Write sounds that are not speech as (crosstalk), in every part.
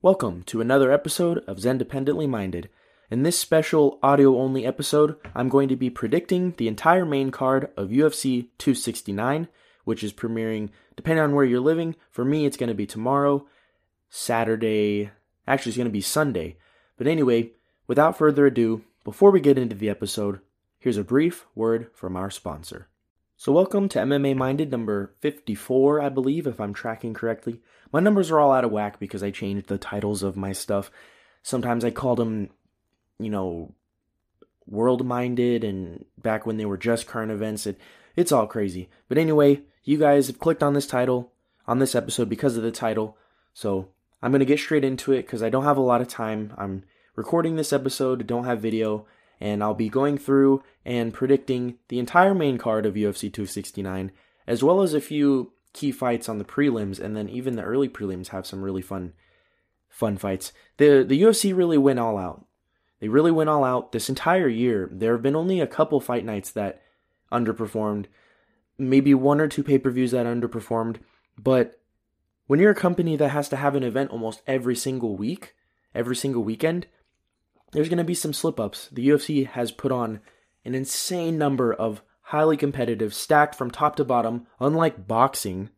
Welcome to another episode of Zen Dependently Minded. In this special audio only episode, I'm going to be predicting the entire main card of UFC 269, which is premiering, depending on where you're living. For me, it's going to be tomorrow, Saturday, actually, it's going to be Sunday. But anyway, without further ado, before we get into the episode, here's a brief word from our sponsor. So, welcome to MMA Minded number 54, I believe, if I'm tracking correctly. My numbers are all out of whack because I changed the titles of my stuff. Sometimes I called them, you know, world minded, and back when they were just current events, it, it's all crazy. But anyway, you guys have clicked on this title, on this episode, because of the title. So, I'm going to get straight into it because I don't have a lot of time. I'm recording this episode, don't have video, and I'll be going through and predicting the entire main card of UFC 269, as well as a few key fights on the prelims, and then even the early prelims have some really fun, fun fights. the The UFC really went all out. They really went all out this entire year. There have been only a couple fight nights that underperformed, maybe one or two pay per views that underperformed, but when you're a company that has to have an event almost every single week, every single weekend, there's going to be some slip ups. The UFC has put on an insane number of highly competitive, stacked from top to bottom, unlike boxing,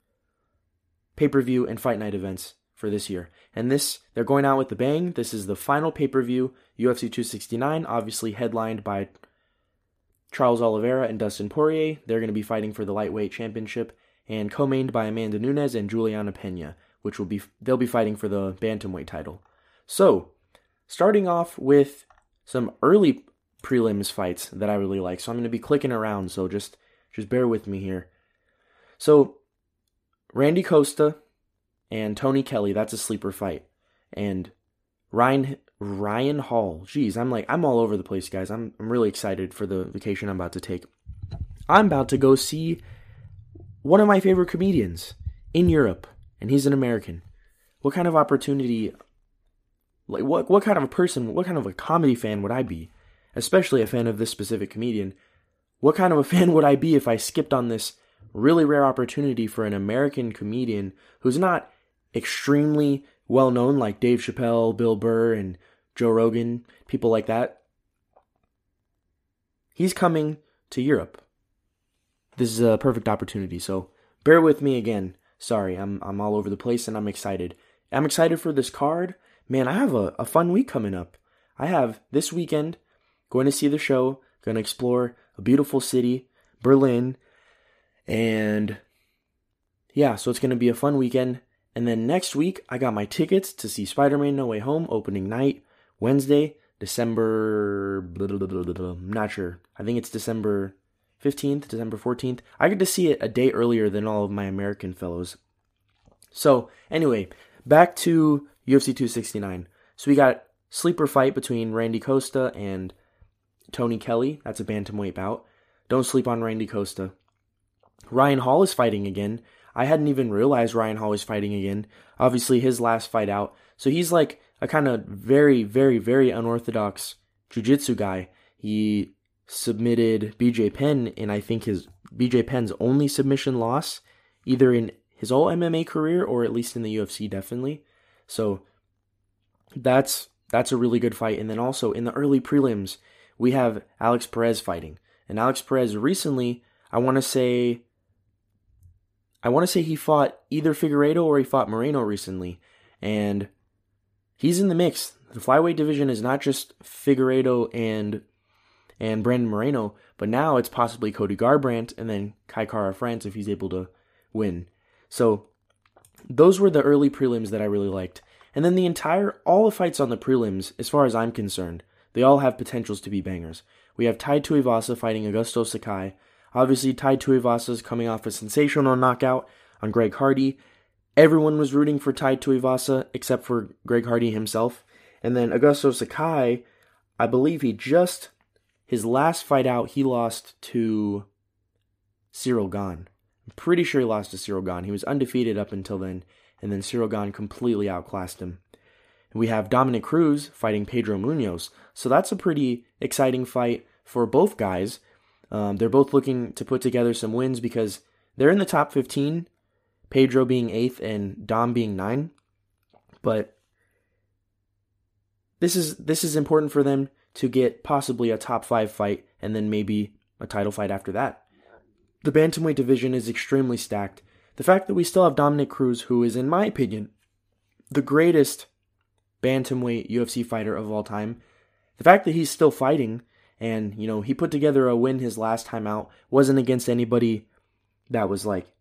pay per view and fight night events for this year. And this, they're going out with the bang. This is the final pay per view, UFC 269, obviously headlined by Charles Oliveira and Dustin Poirier. They're going to be fighting for the lightweight championship and co-mained by Amanda Nunes and Juliana Pena, which will be they'll be fighting for the bantamweight title. So, starting off with some early prelims fights that I really like. So I'm going to be clicking around, so just just bear with me here. So, Randy Costa and Tony Kelly, that's a sleeper fight. And Ryan Ryan Hall. Jeez, I'm like I'm all over the place, guys. I'm I'm really excited for the vacation I'm about to take. I'm about to go see one of my favorite comedians in Europe, and he's an American. What kind of opportunity like what what kind of a person, what kind of a comedy fan would I be? Especially a fan of this specific comedian. What kind of a (laughs) fan would I be if I skipped on this really rare opportunity for an American comedian who's not extremely well known like Dave Chappelle, Bill Burr, and Joe Rogan, people like that? He's coming to Europe this is a perfect opportunity. So bear with me again. Sorry, I'm I'm all over the place and I'm excited. I'm excited for this card. Man, I have a, a fun week coming up. I have this weekend going to see the show, going to explore a beautiful city, Berlin, and yeah, so it's going to be a fun weekend. And then next week, I got my tickets to see Spider Man No Way Home opening night, Wednesday, December. Blah, blah, blah, I'm not sure. I think it's December 15th, December 14th. I get to see it a day earlier than all of my American fellows. So, anyway, back to UFC 269. So we got sleeper fight between Randy Costa and Tony Kelly. That's a bantamweight bout. Don't sleep on Randy Costa. Ryan Hall is fighting again. I hadn't even realized Ryan Hall was fighting again. Obviously, his last fight out. So he's like a kind of very, very, very unorthodox jiu-jitsu guy. He submitted BJ Penn in I think his BJ Penn's only submission loss, either in his whole MMA career or at least in the UFC definitely. So that's that's a really good fight. And then also in the early prelims, we have Alex Perez fighting. And Alex Perez recently, I want to say I want to say he fought either Figueiredo or he fought Moreno recently. And he's in the mix. The flyweight division is not just Figueiredo and and Brandon Moreno, but now it's possibly Cody Garbrandt and then Kai Kara France if he's able to win. So those were the early prelims that I really liked. And then the entire all the fights on the prelims, as far as I'm concerned, they all have potentials to be bangers. We have Tai Tuivasa fighting Augusto Sakai. Obviously, Tai Tuivasa is coming off a sensational knockout on Greg Hardy. Everyone was rooting for Tai Tuivasa except for Greg Hardy himself. And then Augusto Sakai, I believe he just his last fight out, he lost to Cyril Gane. I'm pretty sure he lost to Cyril Gane. He was undefeated up until then, and then Cyril Gane completely outclassed him. We have Dominick Cruz fighting Pedro Munhoz. So that's a pretty exciting fight for both guys. Um, they're both looking to put together some wins because they're in the top 15, Pedro being eighth and Dom being nine. But this is this is important for them to get possibly a top five fight and then maybe a title fight after that. The bantamweight division is extremely stacked. The fact that we still have Dominick Cruz, who is, in my opinion, the greatest bantamweight UFC fighter of all time, the fact that he's still fighting and, you know, he put together a win his last time out, wasn't against anybody that was like,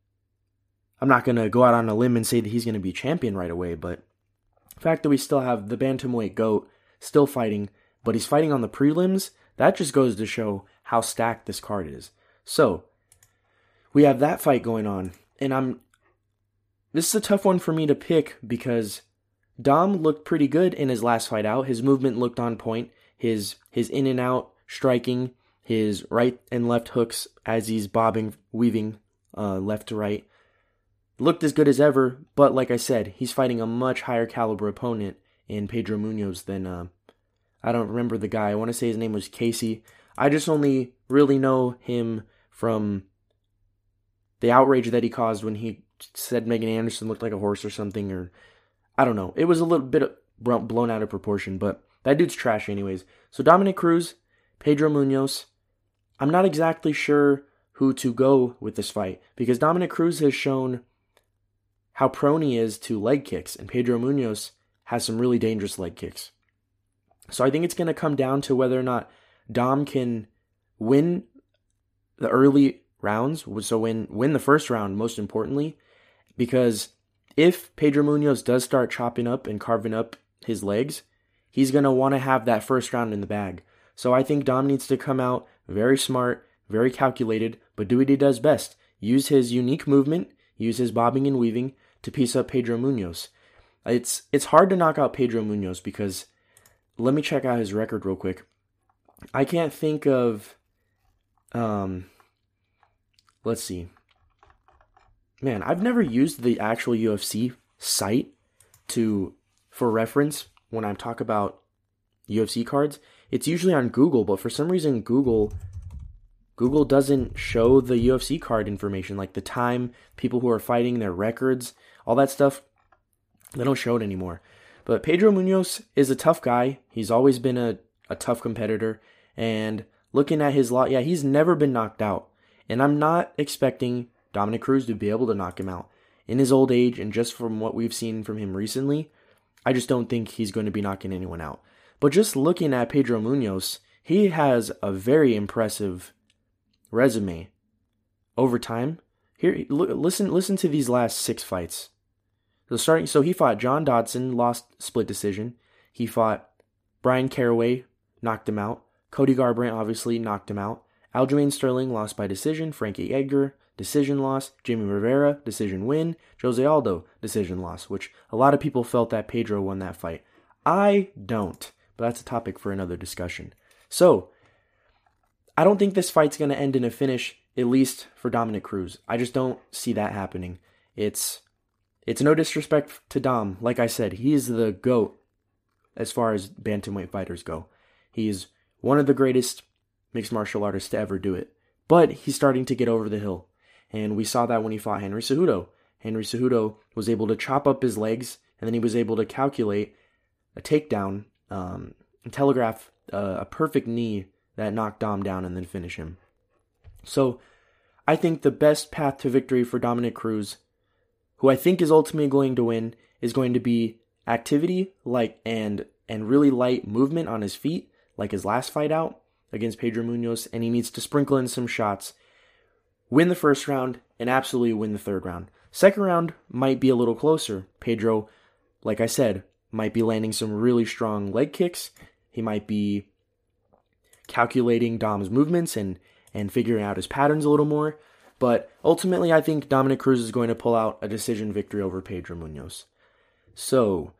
I'm not going to go out on a limb and say that he's going to be champion right away, but the fact that we still have the bantamweight GOAT still fighting, but he's fighting on the prelims, that just goes to show how stacked this card is. So, we have that fight going on, and I'm. This is a tough one for me to pick because Dom looked pretty good in his last fight out. His movement looked on point. His his in and out striking, his right and left hooks as he's bobbing, weaving uh, left to right, looked as good as ever. But like I said, he's fighting a much higher caliber opponent in Pedro Munhoz than uh, I don't remember the guy. I want to say his name was Casey. I just only really know him from the outrage that he caused when he said Megan Anderson looked like a horse or something, or I don't know. It was a little bit blown out of proportion, but that dude's trash, anyways. So Dominick Cruz, Pedro Munhoz. I'm not exactly sure who to go with this fight because Dominick Cruz has shown how prone he is to leg kicks, and Pedro Munhoz has some really dangerous leg kicks. So I think it's going to come down to whether or not Dom can win the early rounds, so win win the first round most importantly, because if Pedro Munhoz does start chopping up and carving up his legs, he's going to want to have that first round in the bag. So I think Dom needs to come out very smart, very calculated, but do what he does best. Use his unique movement, use his bobbing and weaving to piece up Pedro Munhoz. It's it's hard to knock out Pedro Munhoz because let me check out his record real quick. I can't think of um let's see. Man, I've never used the actual UFC site to for reference when I talk about UFC cards. It's usually on Google, but for some reason Google Google doesn't show the UFC card information like the time, people who are fighting, their records, all that stuff. They don't show it anymore. But Pedro Munhoz is a tough guy. He's always been a, a tough competitor. And looking at his lot, yeah, he's never been knocked out. And I'm not expecting Dominick Cruz to be able to knock him out. In his old age, and just from what we've seen from him recently, I just don't think he's going to be knocking anyone out. But just looking at Pedro Munhoz, he has a very impressive resume over time. Here, listen, listen to these last six fights. So starting, so he fought John Dodson, lost split decision. He fought Bryan Caraway, knocked him out. Cody Garbrandt obviously knocked him out. Aljamain Sterling lost by decision. Frankie Edgar decision loss. Jimmy Rivera decision win. Jose Aldo decision loss. Which a lot of people felt that Pedro won that fight. I don't, but that's a topic for another discussion. So I don't think this fight's going to end in a finish, at least for Dominick Cruz. I just don't see that happening. It's it's no disrespect to Dom. Like I said, he is the GOAT as far as bantamweight fighters go. He is one of the greatest mixed martial artists to ever do it. But he's starting to get over the hill. And we saw that when he fought Henry Cejudo. Henry Cejudo was able to chop up his legs, and then he was able to calculate a takedown um, telegraph uh, a perfect knee that knocked Dom down and then finish him. So I think the best path to victory for Dominick Cruz, who I think is ultimately going to win, is going to be activity like and and really light movement on his feet, like his last fight out against Pedro Munhoz, and he needs to sprinkle in some shots, win the first round, and absolutely win the third round. Second round might be a little closer. Pedro, like I said, might be landing some really strong leg kicks. He might be calculating Dom's movements and and figuring out his patterns a little more. But ultimately, I think Dominick Cruz is going to pull out a decision victory over Pedro Munhoz. So,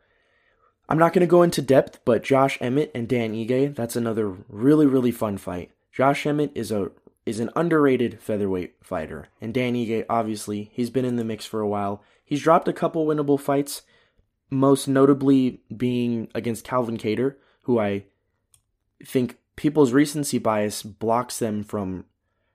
I'm not going to go into depth, but Josh Emmett and Dan Ige, that's another really, really fun fight. Josh Emmett is a is an underrated featherweight fighter, and Dan Ige, obviously, he's been in the mix for a while. He's dropped a couple winnable fights, most notably being against Calvin Kattar, who I think people's recency bias blocks them from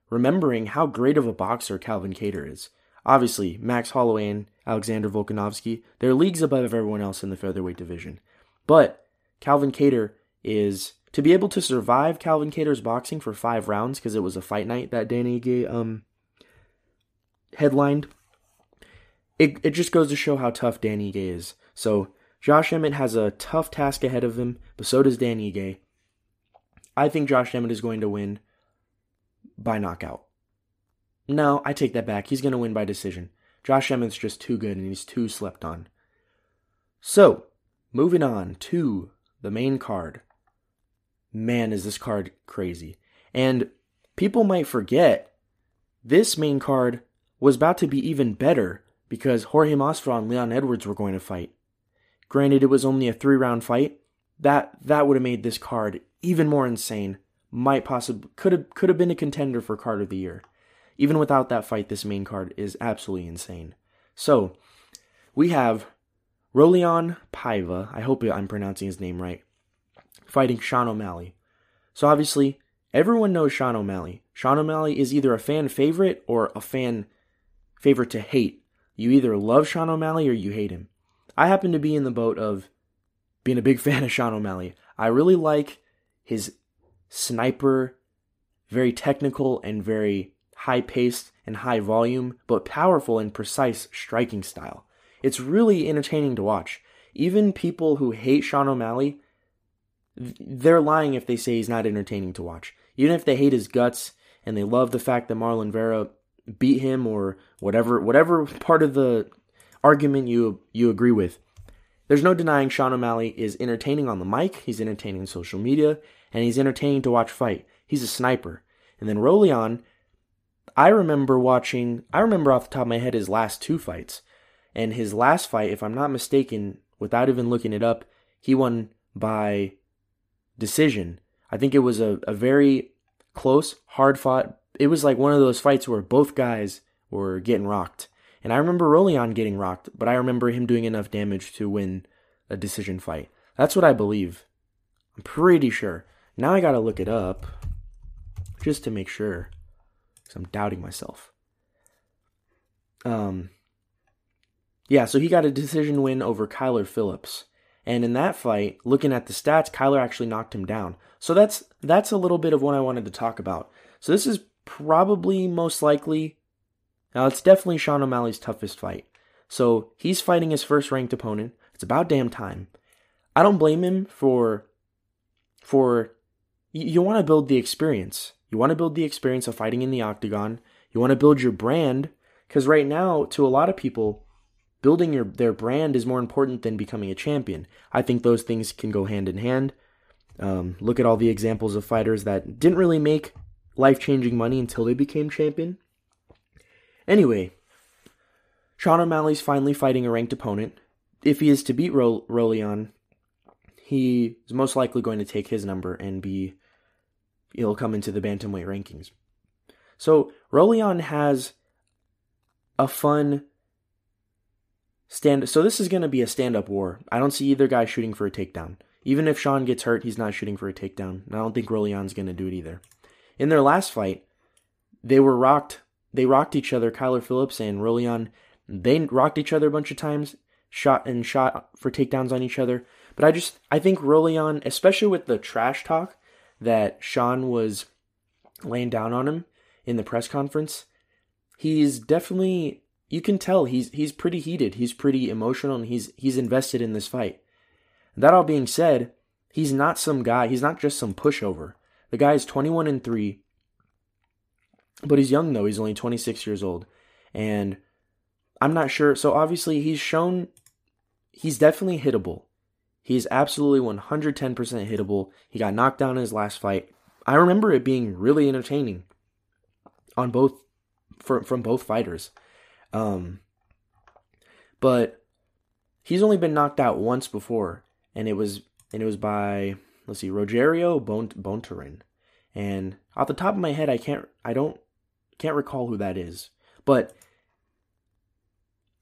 remembering how great of a boxer Calvin Kattar is. Obviously, Max Holloway and Alexander Volkanovski, they're leagues above everyone else in the featherweight division. But Calvin Kattar is to be able to survive Calvin Kattar's boxing for five rounds because it was a fight night that Dan Ige um headlined. It it just goes to show how tough Danny Ige is. So Josh Emmett has a tough task ahead of him, but so does Dan Ige. I think Josh Emmett is going to win by knockout. No, I take that back. He's going to win by decision. Josh Emmett's just too good and he's too slept on. So, moving on to the main card. Man, is this card crazy. And people might forget this main card was about to be even better because Jorge Masvidal and Leon Edwards were going to fight. Granted, it was only a three round fight. That that would have made this card even more insane. Might possibly could have could have been a contender for card of the year. Even without that fight, this main card is absolutely insane. So we have Raulian Paiva. I hope I'm pronouncing his name right. Fighting Sean O'Malley. So obviously, everyone knows Sean O'Malley. Sean O'Malley is either a fan favorite or a fan favorite to hate. You either love Sean O'Malley or you hate him. I happen to be in the boat of being a big (laughs) fan of Sean O'Malley. I really like his sniper, very technical and very high paced and high volume, but powerful and precise striking style. It's really entertaining to watch. Even people who hate Sean O'Malley, they're lying if they say he's not entertaining to watch. Even if they hate his guts and they love the fact that Marlon Vera beat him or whatever whatever part of the argument you you agree with. There's no denying Sean O'Malley is entertaining on the mic, he's entertaining on social media, and he's entertaining to watch fight. He's a sniper. And then Raulian, I remember watching I remember off the top of my head his last two fights. And his last fight, if I'm not mistaken, without even looking it up, he won by decision. I think it was a, a very close, hard fought. It was like one of those fights where both guys were getting rocked. And I remember Raulian getting rocked, but I remember him doing enough damage to win a decision fight. That's what I believe. I'm pretty sure. Now I gotta look it up just to make sure. Because I'm doubting myself. Um, yeah, so he got a decision win over Kyler Phillips. And in that fight, looking at the stats, Kyler actually knocked him down. So that's that's a little bit of what I wanted to talk about. So this is probably most likely now, it's definitely Sean O'Malley's toughest fight. So he's fighting his first ranked opponent. It's about damn time. I don't blame him for for you, you want to build the experience. You want to build the experience of fighting in the octagon. You want to build your brand because right now to a lot of people building your their brand is more important than becoming a champion. I think those things can go hand in hand. Um, look at all the examples of fighters that didn't really make life changing money until they became champion. Anyway, Sean O'Malley's finally fighting a ranked opponent. If he is to beat Ro- Raulian, he is most likely going to take his number and be he'll come into the bantamweight rankings. So Raulian has a fun stand. So this is going to be a stand-up war. I don't see either guy shooting for a takedown. Even if Sean gets hurt, he's not shooting for a takedown. And I don't think Raulian's going to do it either. In their last fight, they were rocked they rocked each other, Kyler Phillips and Raulian. They rocked each other a bunch of times, shot and shot for takedowns on each other. But I just I think Raulian, especially with the trash talk that Sean was laying down on him in the press conference, he's definitely you can tell he's he's pretty heated, he's pretty emotional, and he's he's invested in this fight. That all being said, he's not some guy, he's not just some pushover. The guy is 21 and 3. But he's young though. He's only 26 years old. And I'm not sure. So obviously he's shown he's definitely hittable. He's absolutely 110% hittable. He got knocked down in his last fight. I remember it being really entertaining on both for, from both fighters. Um, but he's only been knocked out once before, and it was and it was by let's see, Rogerio Bontorin. And off the top of my head, I can't, I don't can't recall who that is. But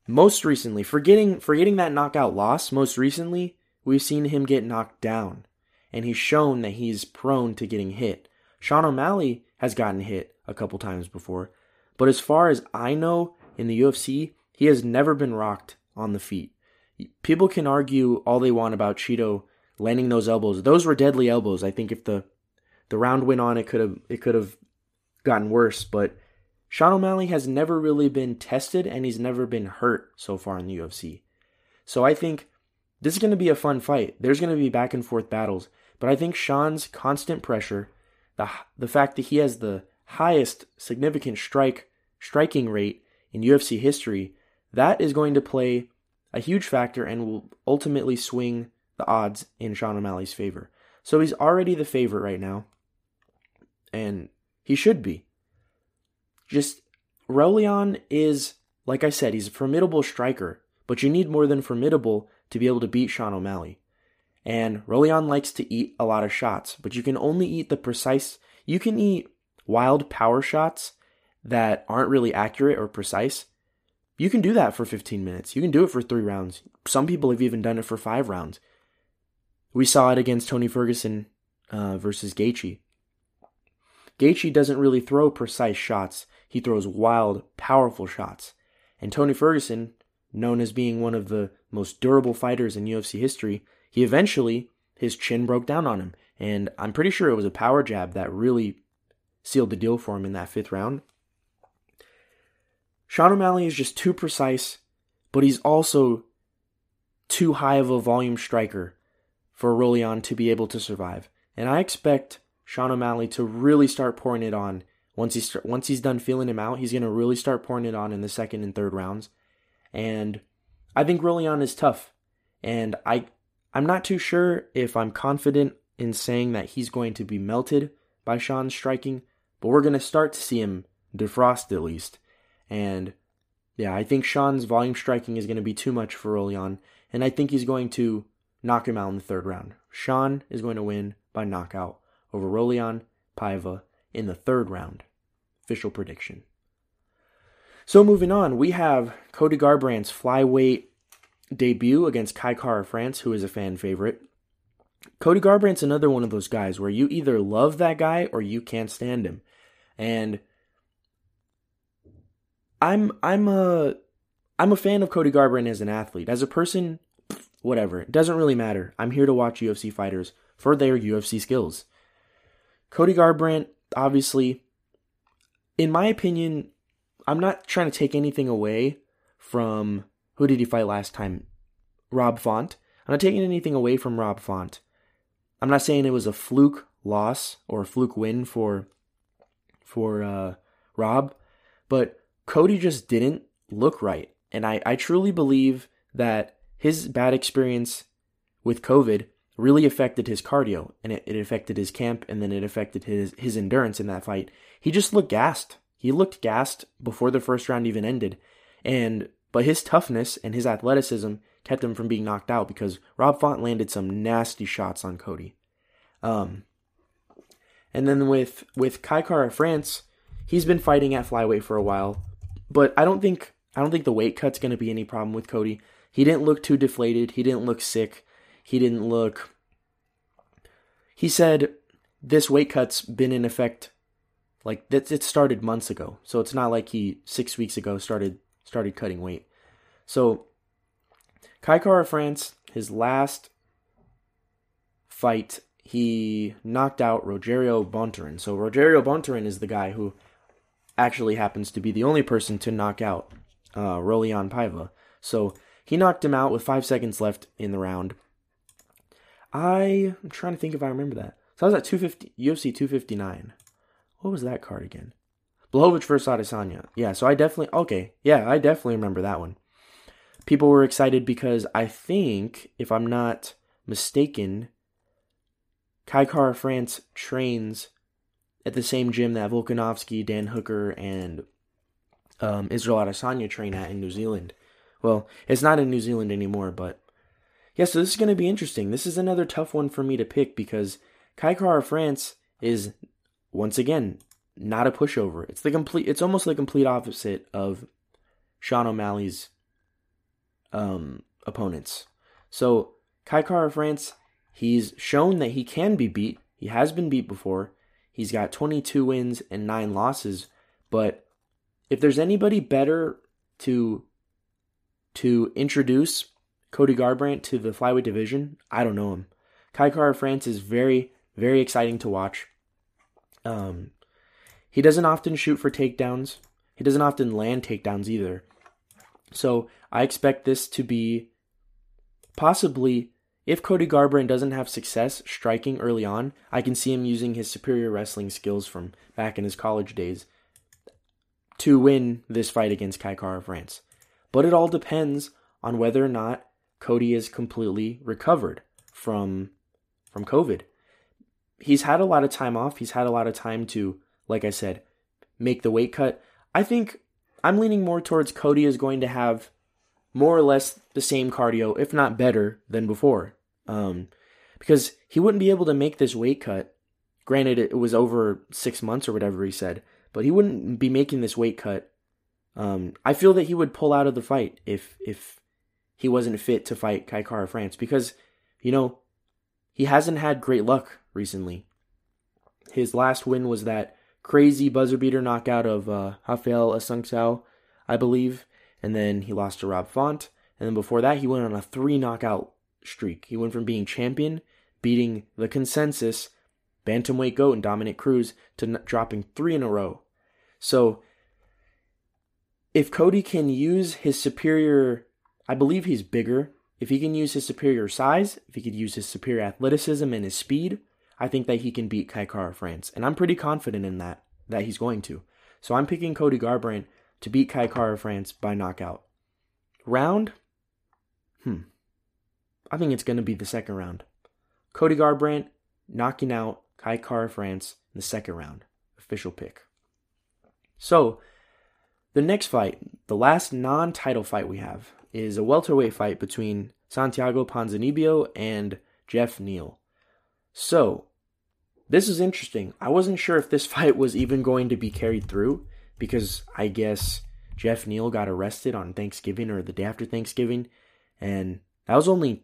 most recently, forgetting forgetting that knockout loss, most recently, we've seen him get knocked down. And he's shown that he's prone to getting hit. Sean O'Malley has gotten hit a couple times before. But as far as I know, in the UFC, he has never been rocked on the feet. People can argue all they want about Chito landing those elbows. Those were deadly elbows. I think if the the round went on, it could have it could have gotten worse. But Sean O'Malley has never really been tested, and he's never been hurt so far in the UFC. So I think this is going to be a fun fight. There's going to be back and forth battles, but I think Sean's constant pressure, the the fact that he has the highest significant strike striking rate in UFC history, that is going to play a huge factor and will ultimately swing the odds in Sean O'Malley's favor. So he's already the favorite right now, and he should be. Just Raulian is, like I said, he's a formidable striker, but you need more than formidable to be able to beat Sean O'Malley. And Raulian likes to eat a lot of shots, but you can only eat the precise. You can eat wild power shots that aren't really accurate or precise. You can do that for 15 minutes. You can do it for three rounds. Some people have even done it for five rounds. We saw it against Tony Ferguson uh, versus Gaethje. Gaethje doesn't really throw precise shots. He throws wild, powerful shots. And Tony Ferguson, known as being one of the most durable fighters in UFC history, he eventually his chin broke down on him, and I'm pretty sure it was a power jab that really sealed the deal for him in that fifth round. Sean O'Malley is just too precise, but he's also too high of a volume striker for Raulian to be able to survive. And I expect Sean O'Malley to really start pouring it on once he's once he's done feeling him out. He's going to really start pouring it on in the second and third rounds. And I think Raulian is tough. And I I'm not too sure if I'm confident in saying that he's going to be melted by Sean's striking, but we're going to start to see him defrost at least. And yeah, I think Sean's volume striking is going to be too much for Raulian, and I think he's going to knock him out in the third round. Sean is going to win by knockout over Raulian Paiva in the third round. Official prediction. So moving on, we have Cody Garbrandt's flyweight debut against Kai Kara-France, who is a fan favorite. Cody Garbrandt's another one of those guys where you either love that guy or you can't stand him. And I'm I'm a I'm a fan of Cody Garbrandt as an athlete. As a person, whatever. It doesn't really matter. I'm here to watch UFC fighters for their UFC skills. Cody Garbrandt, obviously, in my opinion, I'm not trying to take anything away from who did he fight last time? Rob Font. I'm not taking anything away from Rob Font. I'm not saying it was a fluke loss or a fluke win for for uh, Rob, but Cody just didn't look right. And I, I truly believe that his bad experience with COVID really affected his cardio and it, it affected his camp and then it affected his, his endurance in that fight. He just looked gassed. He looked gassed before the first round even ended. And but his toughness and his athleticism kept him from being knocked out because Rob Font landed some nasty shots on Cody. Um, and then with with Kai Kara-France, he's been fighting at flyweight for a while, but I don't think I don't think the weight cut's going to be any problem with Cody. He didn't look too deflated. He didn't look sick. He didn't look. He said this weight cut's been in effect like. It started months ago, so it's not like he six weeks ago started started cutting weight. So Kai Kara-France, his last fight, he knocked out Rogerio Bontorin. So Rogerio Bontorin is the guy who actually happens to be the only person to knock out uh, Raulian Paiva. So he knocked him out with five seconds left in the round. I, I'm trying to think if I remember that. So I was at 250, UFC 259. What was that card again? Blachowicz versus Adesanya. Yeah, so I definitely okay. Yeah, I definitely remember that one. People were excited because I think, if I'm not mistaken, Kai Kara-France trains at the same gym that Volkanovski, Dan Hooker, and um, Israel Adesanya train at in New Zealand. Well, it's not in New Zealand anymore, but yeah. So this is going to be interesting. This is another tough one for me to pick because Kai Kara-France is once again not a pushover. It's the complete. It's almost the complete opposite of Sean O'Malley's um, opponents. So Kai Kara-France, he's shown that he can be beat. He has been beat before. He's got 22 wins and nine losses. But if there's anybody better to to introduce Cody Garbrandt to the flyweight division, I don't know him Kai Kara France is very, very exciting to watch. Um, he doesn't often shoot for takedowns. He doesn't often land takedowns either. So I expect this to be possibly, if Cody Garbrandt doesn't have success striking early on, I can see him using his superior wrestling skills from back in his college days to win this fight against Kai Kara France. But it all depends on whether or not Cody is completely recovered from from COVID. He's had a lot of time off. He's had a lot of time to, like I said, make the weight cut. I think I'm leaning more towards Cody is going to have more or less the same cardio, if not better, than before. Um, because he wouldn't be able to make this weight cut. Granted, it was over six months or whatever he said, but he wouldn't be making this weight cut. Um, I feel that he would pull out of the fight if if he wasn't fit to fight Kai Kara France because, you know, he hasn't had great luck recently. His last win was that crazy buzzer beater knockout of uh, Raphael Assunção, I believe, and then he lost to Rob Font. And then before that, he went on a three knockout streak. He went from being champion, beating the consensus bantamweight goat and Dominick Cruz to n- dropping three in a row. So, if Cody can use his superior, I believe he's bigger. If he can use his superior size, if he could use his superior athleticism and his speed, I think that he can beat Kai Kara France. And I'm pretty confident in that, that he's going to. So I'm picking Cody Garbrandt to beat Kai France by knockout. Round? Hmm. I think it's going to be the second round. Cody Garbrandt knocking out Kai France in the second round. Official pick. So, the next fight, the last non title fight we have, is a welterweight fight between Santiago Ponzinibbio and Geoff Neal. So, this is interesting. I wasn't sure if this (laughs) fight was even going to be carried through because I guess Geoff Neal got arrested on Thanksgiving or the day after Thanksgiving, and that was only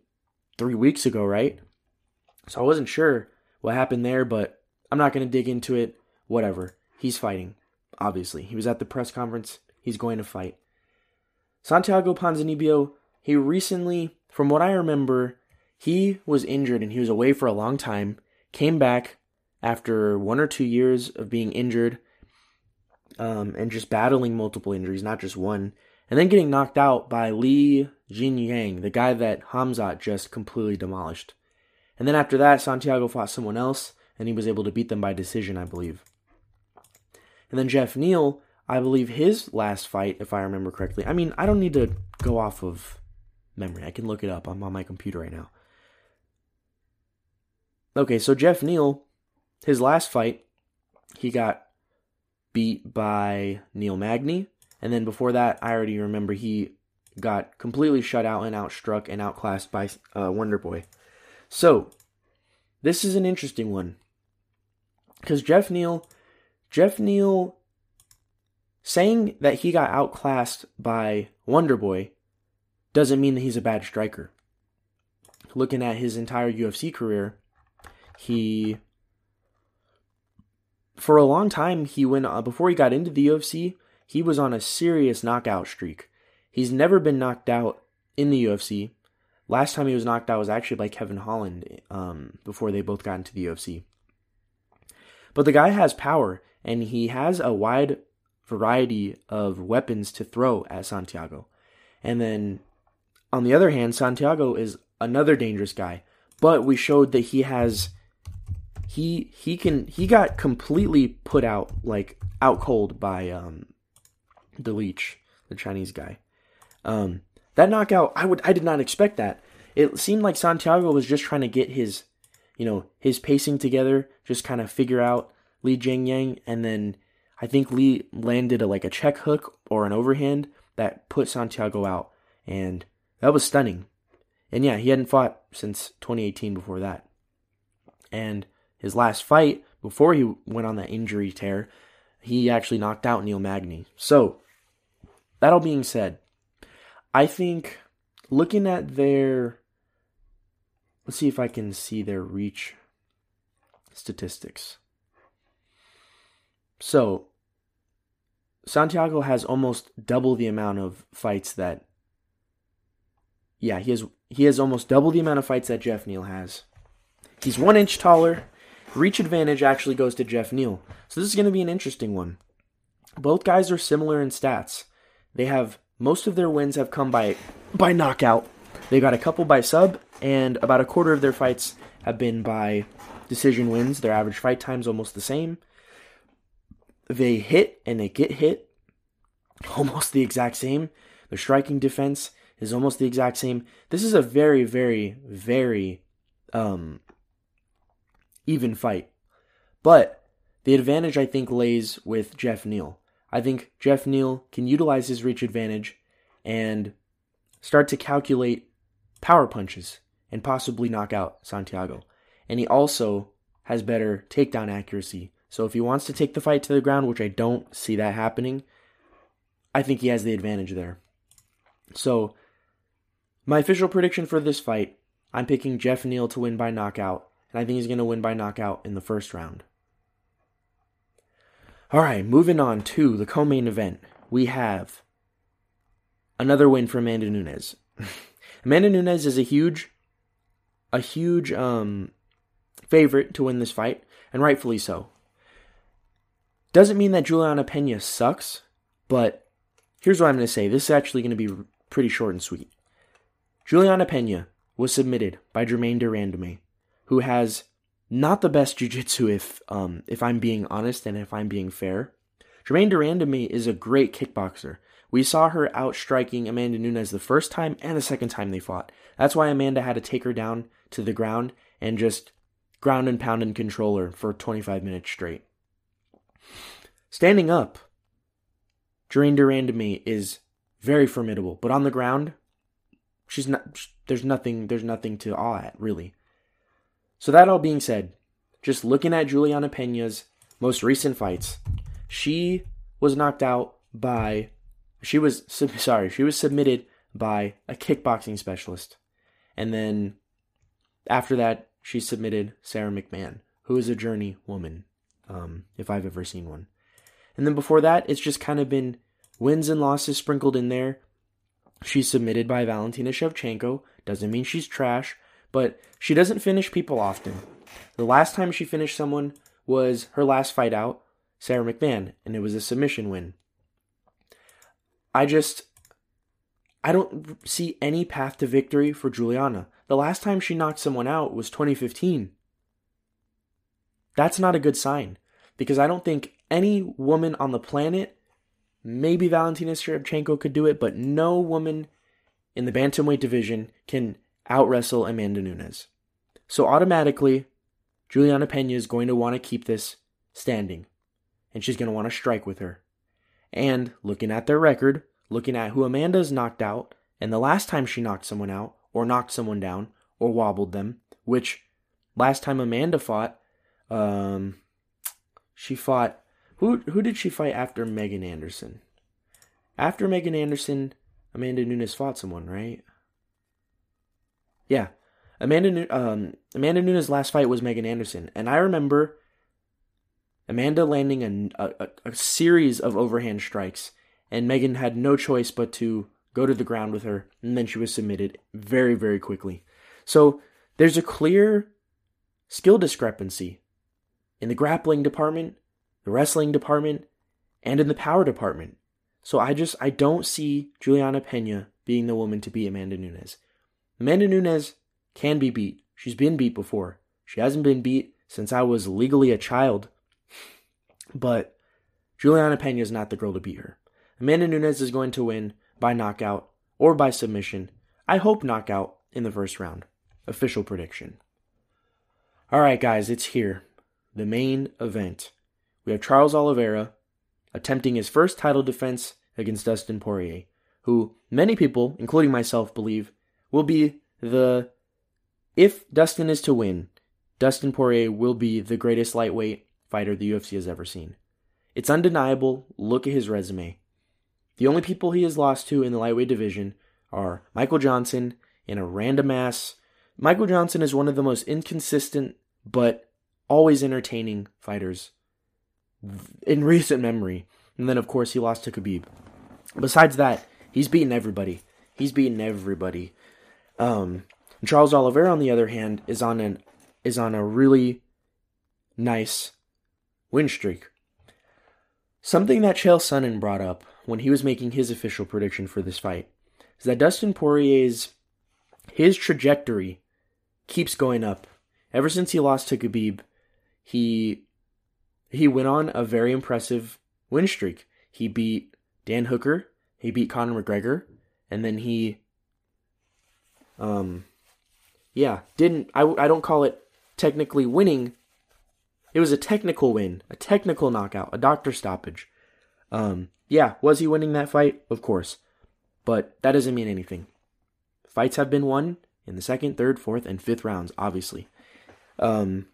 three weeks ago, right? So I wasn't sure what happened there, but I'm not going to dig into it. Whatever. He's fighting, obviously. He was at the press conference. He's going to fight. Santiago Ponzinibbio, he recently, from what I remember, he was injured and he was away for a long time, came back after one or two years of being injured um, and just battling multiple injuries, not just one, and then getting knocked out by Li Jingliang, the guy that Hamzat just completely demolished. And then after that, Santiago fought someone else, and he was able to beat them by decision, I believe. And then Geoff Neal, I believe his last fight, if I remember correctly. I mean, I don't need to go off of memory. I can look it up. I'm on my computer right now. Okay, so Geoff Neal, his last fight, he got beat by Neil Magny. And then before that, I already remember he got completely shut out and outstruck and outclassed by uh, Wonder Boy. So, this is an interesting one. Because Geoff Neal, Geoff Neal saying that he got outclassed by Wonder Boy doesn't mean that he's a bad striker. Looking at his entire UFC career, he for a long time he went uh, before he got into the UFC, he was on a serious knockout streak. He's never been knocked out in the UFC. Last time he was knocked out was actually by Kevin Holland um, before they both got into the UFC. But the guy has power, and he has a wide variety of weapons to throw at Santiago. And then on the other hand, Santiago is another dangerous guy. But we showed that he has he he can he got completely put out like out cold by um the leech, the Chinese guy. Um that knockout, I would I did not expect that. It seemed like Santiago was just trying to get his, you know, his pacing together, just kind of figure out Li Jingliang, and then I think Lee landed a, like a check hook or an overhand that put Santiago out, and that was stunning. And yeah, he hadn't fought since 2018 before that. And his last fight, before he went on that injury tear, he actually knocked out Neil Magny. So, that all being said, I think looking at their let's see if I can see their reach statistics. So, Santiago has almost double the amount of fights that yeah, he has he has almost double the amount of fights that Geoff Neal has. He's one inch taller. Reach advantage actually goes to Geoff Neal. So this is going to be an interesting one. Both guys are similar in stats. They have most of their wins have come by by knockout. They got a couple by sub, and about a quarter of their fights have been by decision wins. Their average fight time is almost the same. They hit and they get hit almost the exact same. Their striking defense is almost the exact same. This is a very, very, very um, even fight. But the advantage, I think, lays with Geoff Neal. I think Geoff Neal can utilize his reach advantage and start to calculate power punches and possibly knock out Santiago. And he also has better takedown accuracy. So if he wants to take the fight to the ground, which I don't see that happening, I think he has the advantage there. So my official prediction for this fight, I'm picking Geoff Neal to win by knockout, and I think he's going to win by knockout in the first round. All right, moving on to the co-main event. We have another win for Amanda Nunes. (laughs) Amanda Nunes is a huge, a huge um, favorite to win this fight, and rightfully so. Doesn't mean that Juliana Pena sucks, but here's what I'm going to say. This is actually going to be pretty short and sweet. Juliana Pena was submitted by Germaine de Randamie, who has not the best jiu-jitsu if um if I'm being honest and if I'm being fair. Germaine de Randamie is a great kickboxer. We saw her outstriking Amanda Nunes the first time and the second time they fought. That's why Amanda had to take her down to the ground and just ground and pound and control her for 25 minutes straight. Standing up, Germaine de Randamie is very formidable, but on the ground, she's not. There's nothing. There's nothing to awe at really. So, that all being said, just looking at Juliana Pena's most recent fights, she was knocked out by. She was. (laughs) Sorry, she was submitted by a kickboxing specialist. And then after that, she submitted Sara McMann, who is a journey woman, um, if I've ever seen one. And then before that, it's just kind of been wins and losses sprinkled in there. She's submitted by Valentina Shevchenko. Doesn't mean she's trash but she doesn't finish people often. The last time she finished someone was her last fight out, Sara McMann, and it was a submission win. I just I don't see any path to victory for Juliana. The last time she knocked someone out was 2015. That's not a good sign because I don't think any woman on the planet, maybe Valentina Shevchenko could do it, but no woman in the bantamweight division can out wrestle Amanda Nunes. So automatically, Juliana Pena is going to want to keep this standing, and she's going to want to strike with her. And looking at their record, looking at who Amanda's knocked out, and the last time she knocked someone out, or knocked someone down, or wobbled them, which last time Amanda fought, um, she fought who who did she fight after Megan Anderson? After Megan Anderson, Amanda Nunes fought someone, right? Yeah, Amanda um, Amanda Nunes' last fight was Megan Anderson, and I remember Amanda landing a, a, a series of overhand strikes, and Megan had no choice but to go to the ground with her, and then she was submitted very very quickly. So there's a clear skill discrepancy in the grappling department, the wrestling department, and in the power department. So I just I don't see Juliana Pena being the woman to beat Amanda Nunes. Amanda Nunes can be beat. She's been beat before. She hasn't been beat since I was legally a child. But Juliana Pena is not the girl to beat her. Amanda Nunes is going to win by knockout or by submission. I hope knockout in the first round. Official prediction. All right, guys, it's here. The main event. We have Charles Oliveira attempting his first title defense against Dustin Poirier, who many people, including myself, believe will be the if Dustin is to win, Dustin Poirier will be the greatest lightweight fighter the UFC has ever seen. It's undeniable. Look at his resume. The only people he has lost to in the lightweight division are Michael Johnson and a random ass. Michael Johnson is one of the most inconsistent but always entertaining fighters in recent memory. And then, of course, he lost to Khabib. Besides that, he's beaten everybody. He's beaten everybody. Um, Charles Oliveira, on the other hand, is on an is on a really nice win streak. Something that Chael Sonnen brought up when he was making his official prediction for this fight is that Dustin Poirier's his trajectory keeps going up. Ever since he lost to Khabib, he he went on a very impressive win streak. He beat Dan Hooker, he beat Conor McGregor, and then he um yeah, didn't I I don't call it technically winning. It was a technical win, a technical knockout, a doctor stoppage. Um yeah, was he winning that fight? Of course. But that doesn't mean anything. Fights have been won in the second, third, fourth, and fifth rounds, obviously. Um,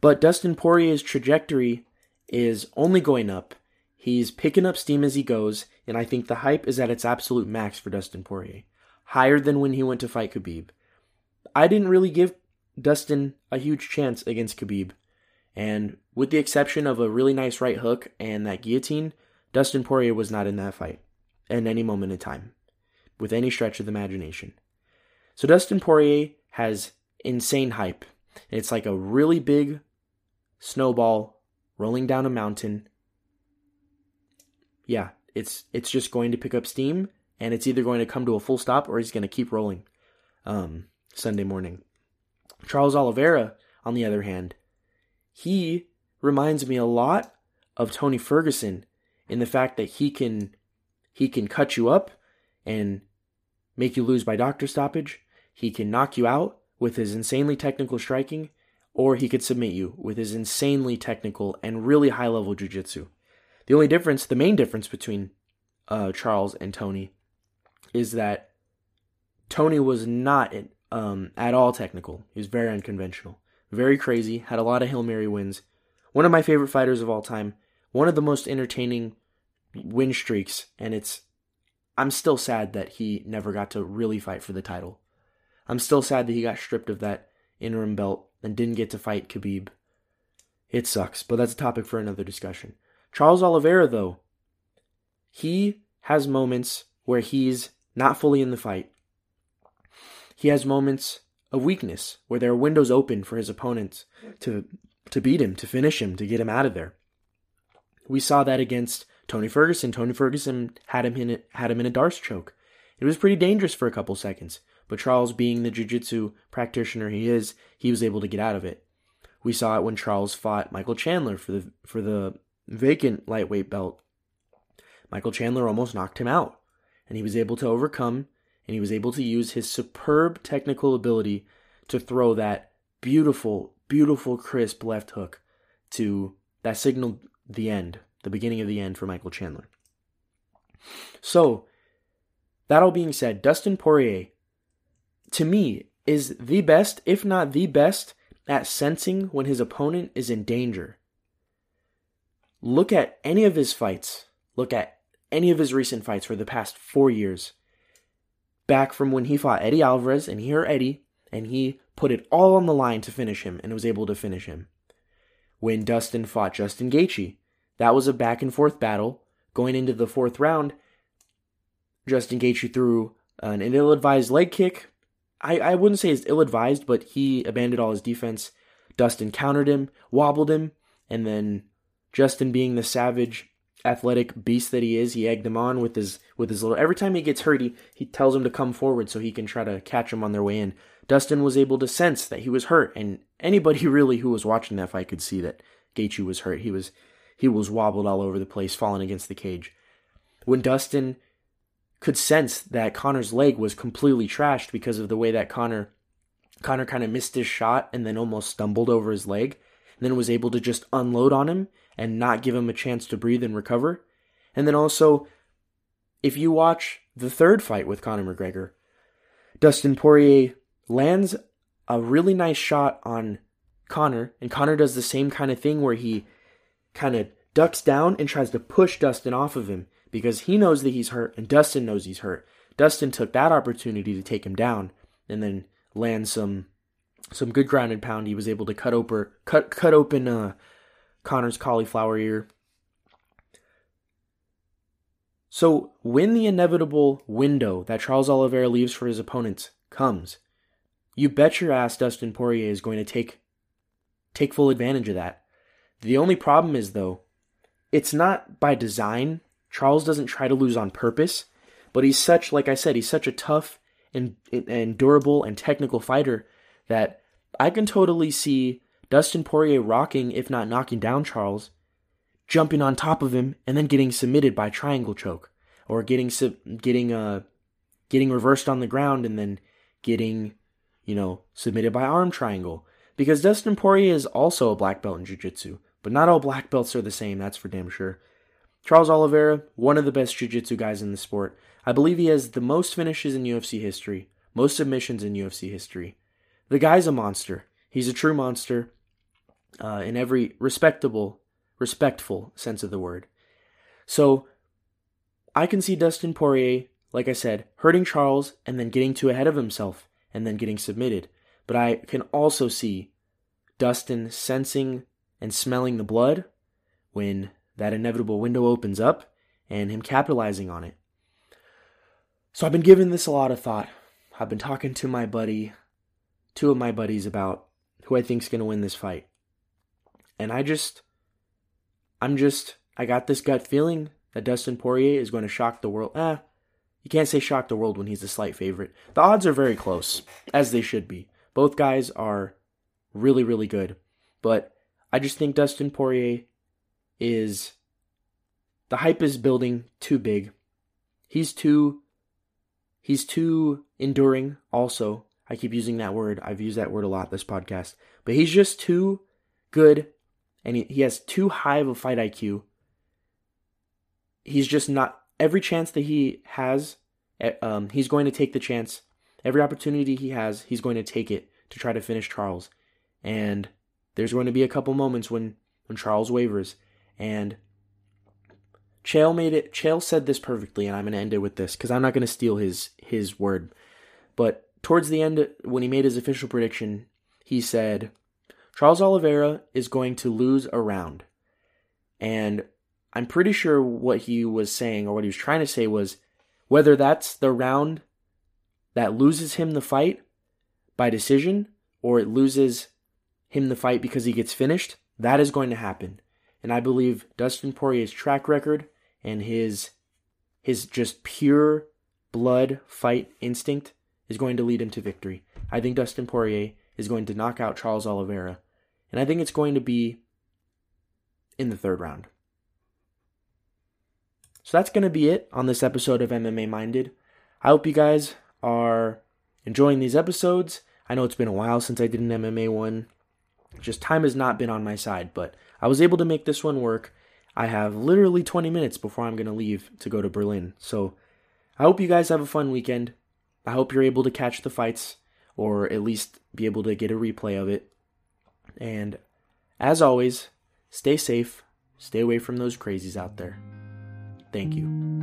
but Dustin Poirier's trajectory is only going up. He's picking up steam as he goes, and I think the hype is at its absolute max for Dustin Poirier. Higher than when he went to fight Khabib. I didn't really give Dustin a huge chance against Khabib. And with the exception of a really nice right hook and that guillotine, Dustin Poirier was not in that fight at any moment in time, with any stretch of the imagination. So Dustin Poirier has insane hype. And It's like a really big snowball rolling down a mountain. Yeah, it's it's just going to pick up steam and it's either going to come to a full stop or he's going to keep rolling. Um, Sunday morning. Charles Oliveira, on the other hand, he reminds me a lot of Tony Ferguson in the fact that he can he can cut you up and make you lose by doctor stoppage. He can knock you out with his insanely technical striking, or he could submit you with his insanely technical and really high level jiu-jitsu. The only difference, the main difference between uh, Charles and Tony, is that Tony was not um, at all technical. He was very unconventional, very crazy, had a lot of Hail Mary wins. One of my favorite fighters of all time, one of the most entertaining win streaks, and it's I'm still sad that he never got to really fight for the title. I'm still sad that he got stripped of that interim belt and didn't get to fight Khabib. It sucks, but that's a topic for another discussion. Charles Oliveira, though, he has moments where he's not fully in the fight. He has moments of weakness where there are windows open for his opponents to to beat him, to finish him, to get him out of there. We saw that against Tony Ferguson. Tony Ferguson had him in had him in a D'Arce choke. It was pretty dangerous for a couple seconds, but Charles, being the jiu-jitsu practitioner he is, he was able to get out of it. We saw it when Charles fought Michael Chandler for the for the vacant lightweight belt. Michael Chandler almost knocked him out, and he was able to overcome and he was able to use his superb technical ability to throw that beautiful, beautiful crisp left hook to that signaled the end the beginning of the end for Michael Chandler. So, that all being said, Dustin Poirier, to me, is the best, if not the best, at sensing when his opponent is in danger. Look at any of his fights. Look at any of his recent fights for the past four years. Back from when he fought Eddie Alvarez and he hurt Eddie, and he put it all on the line to finish him and was able to finish him. When Dustin fought Justin Gaethje, that was a back and forth battle. Going into the fourth round, Justin Gaethje threw an ill-advised leg kick. I, I wouldn't say it's ill-advised, but he abandoned all his defense. Dustin countered him, wobbled him, and then Justin, being the savage, athletic beast that he is, he egged him on with his with his little. Every time he gets hurt, he, he tells him to come forward so he can try to catch him on their way in. Dustin was able to sense that he was hurt, and anybody (laughs) really who was watching that fight could see that Gaethje was hurt. He was he was wobbled all over the place, falling against the cage. When Dustin could sense that Conor's leg was completely trashed because of the way that Conor Conor kind of missed his shot and then almost stumbled over his leg, and then was able to just unload on him and not give him a chance to breathe and recover. And then also, if you watch the third fight with Conor McGregor, Dustin Poirier lands a really nice shot on Conor, and Conor does the same kind of thing where he kind of ducks down and tries to push Dustin off of him because he knows that he's hurt and Dustin knows he's hurt. Dustin took that opportunity to take him down and then land some some good grounded pound. He was able to cut open cut cut open uh, Conor's cauliflower ear. So when the inevitable window that Charles Oliveira leaves for his opponents comes, you bet your ass Dustin Poirier is going to take take full advantage of that. The only problem is though, it's not by design. Charles doesn't try to lose on purpose, but he's such like I said, he's such a tough and and durable and technical fighter that I can totally see Dustin Poirier rocking if not knocking down Charles, jumping on top of him and then getting submitted by triangle choke or getting getting uh getting reversed on the ground and then getting you know submitted by arm triangle because Dustin Poirier is also a black belt in jiu-jitsu, but not all black belts are the same, that's for damn sure. Charles Oliveira, one of the best jiu-jitsu guys in the sport. I believe he has the most finishes in UFC history, most submissions in UFC history. The guy's a monster. He's a true monster uh, in every respectable, respectful sense of the word. So I can see Dustin Poirier, like I said, hurting Charles and then getting too ahead of himself and then getting submitted. But I can also see Dustin sensing and smelling the blood when that inevitable window opens up and him capitalizing on it. So I've been giving this a lot of thought. I've been talking to my buddy, two of my buddies about who I think's going to win this fight. And I just I'm just I got this gut feeling that Dustin Poirier is going to shock the world. Eh, you can't say shock the world when he's a slight favorite. The odds are very close, as they should be. Both guys are really, really good. But I just think Dustin Poirier is. The hype is building too big. He's too. He's too enduring, also. I keep using that word. I've used that word a lot this podcast. But he's just too good, and he, he has too high of a fight IQ. He's just not. Every chance that he has, um, he's going to take the chance Every opportunity he has, he's going to take it to try to finish Charles. And there's going to be a couple moments when, when Charles wavers. And Chael made it Chael said this perfectly, and I'm gonna end it with this, because I'm not gonna steal his his word. But towards the end when he made his official prediction, he said Charles Oliveira is going to lose a round. And I'm pretty sure what he was saying or what he was trying to say was whether that's the round that loses him the fight by decision or it loses him the fight because he gets finished, that is going to happen. And I believe Dustin Poirier's track record and his his just pure blood fight instinct is going to lead him to victory. I think Dustin Poirier is going to knock out Charles Oliveira. And I think it's going to be in the third round. So that's going to be it on this episode of MMA Minded. I hope you guys are enjoying these episodes. I know it's been a while since I did an MMA one. Just time has not been on my side, but I was able to make this one work. I have literally 20 minutes before I'm going to leave to go to Berlin. So I hope you guys have a fun weekend. I hope you're able to catch the fights or at least be able to get a replay of it. And as always, stay safe, stay away from those crazies out there. Thank you.